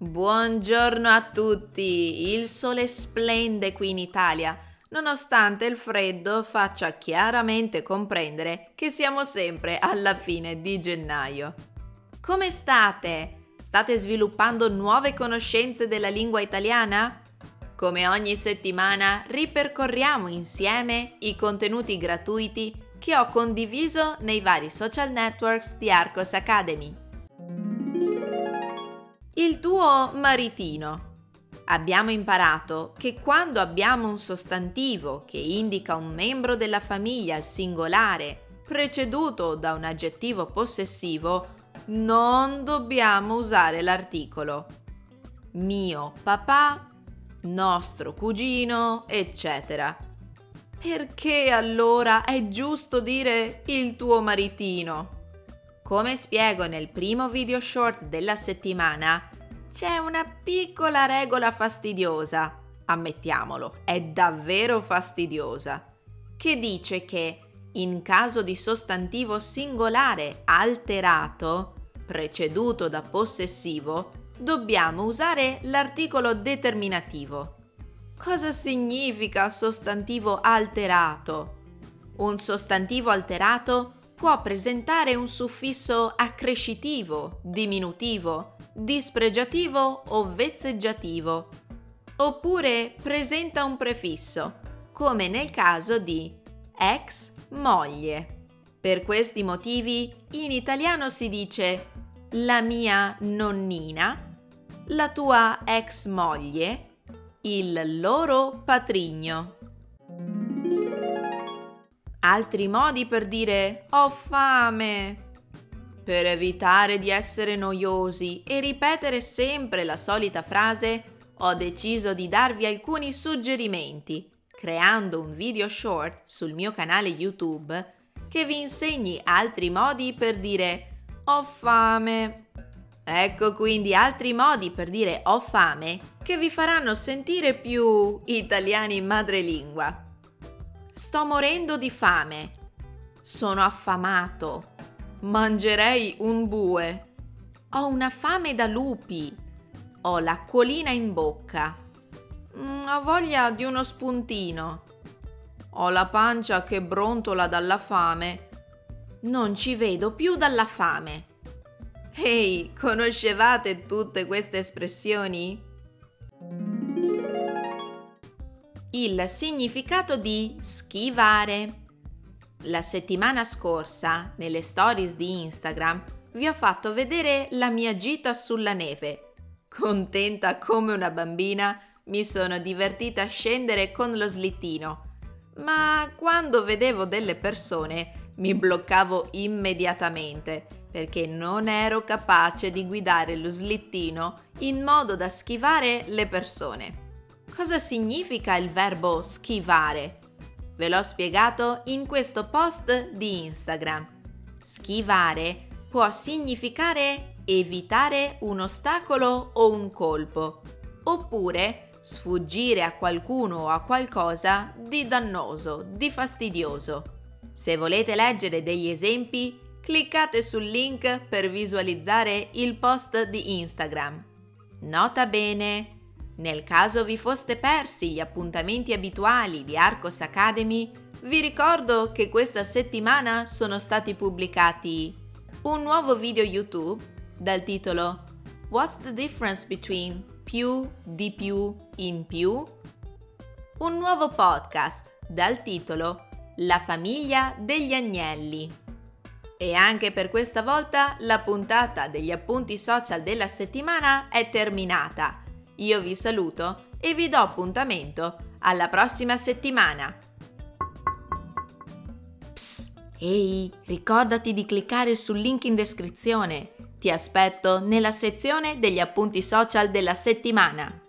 Buongiorno a tutti! Il sole splende qui in Italia, nonostante il freddo faccia chiaramente comprendere che siamo sempre alla fine di gennaio. Come state? State sviluppando nuove conoscenze della lingua italiana? Come ogni settimana ripercorriamo insieme i contenuti gratuiti che ho condiviso nei vari social networks di Arcos Academy il tuo maritino. Abbiamo imparato che quando abbiamo un sostantivo che indica un membro della famiglia al singolare preceduto da un aggettivo possessivo, non dobbiamo usare l'articolo mio papà, nostro cugino, eccetera. Perché allora è giusto dire il tuo maritino? Come spiego nel primo video short della settimana, c'è una piccola regola fastidiosa, ammettiamolo, è davvero fastidiosa, che dice che in caso di sostantivo singolare alterato, preceduto da possessivo, dobbiamo usare l'articolo determinativo. Cosa significa sostantivo alterato? Un sostantivo alterato può presentare un suffisso accrescitivo, diminutivo, dispregiativo o vezzeggiativo, oppure presenta un prefisso, come nel caso di ex moglie. Per questi motivi in italiano si dice la mia nonnina, la tua ex moglie, il loro patrigno. Altri modi per dire ho fame. Per evitare di essere noiosi e ripetere sempre la solita frase, ho deciso di darvi alcuni suggerimenti, creando un video short sul mio canale YouTube che vi insegni altri modi per dire ho fame. Ecco quindi altri modi per dire ho fame che vi faranno sentire più italiani madrelingua. Sto morendo di fame. Sono affamato. Mangerei un bue. Ho una fame da lupi. Ho l'acquolina in bocca. Mm, ho voglia di uno spuntino. Ho la pancia che brontola dalla fame. Non ci vedo più dalla fame. Ehi, conoscevate tutte queste espressioni? Il significato di schivare. La settimana scorsa, nelle stories di Instagram, vi ho fatto vedere la mia gita sulla neve. Contenta come una bambina, mi sono divertita a scendere con lo slittino, ma quando vedevo delle persone mi bloccavo immediatamente perché non ero capace di guidare lo slittino in modo da schivare le persone. Cosa significa il verbo schivare? Ve l'ho spiegato in questo post di Instagram. Schivare può significare evitare un ostacolo o un colpo, oppure sfuggire a qualcuno o a qualcosa di dannoso, di fastidioso. Se volete leggere degli esempi, cliccate sul link per visualizzare il post di Instagram. Nota bene, nel caso vi foste persi gli appuntamenti abituali di Arcos Academy, vi ricordo che questa settimana sono stati pubblicati un nuovo video YouTube dal titolo What's the difference between più, di più, in più? Un nuovo podcast dal titolo La famiglia degli agnelli. E anche per questa volta la puntata degli appunti social della settimana è terminata. Io vi saluto e vi do appuntamento alla prossima settimana. Psst, ehi, ricordati di cliccare sul link in descrizione. Ti aspetto nella sezione degli appunti social della settimana.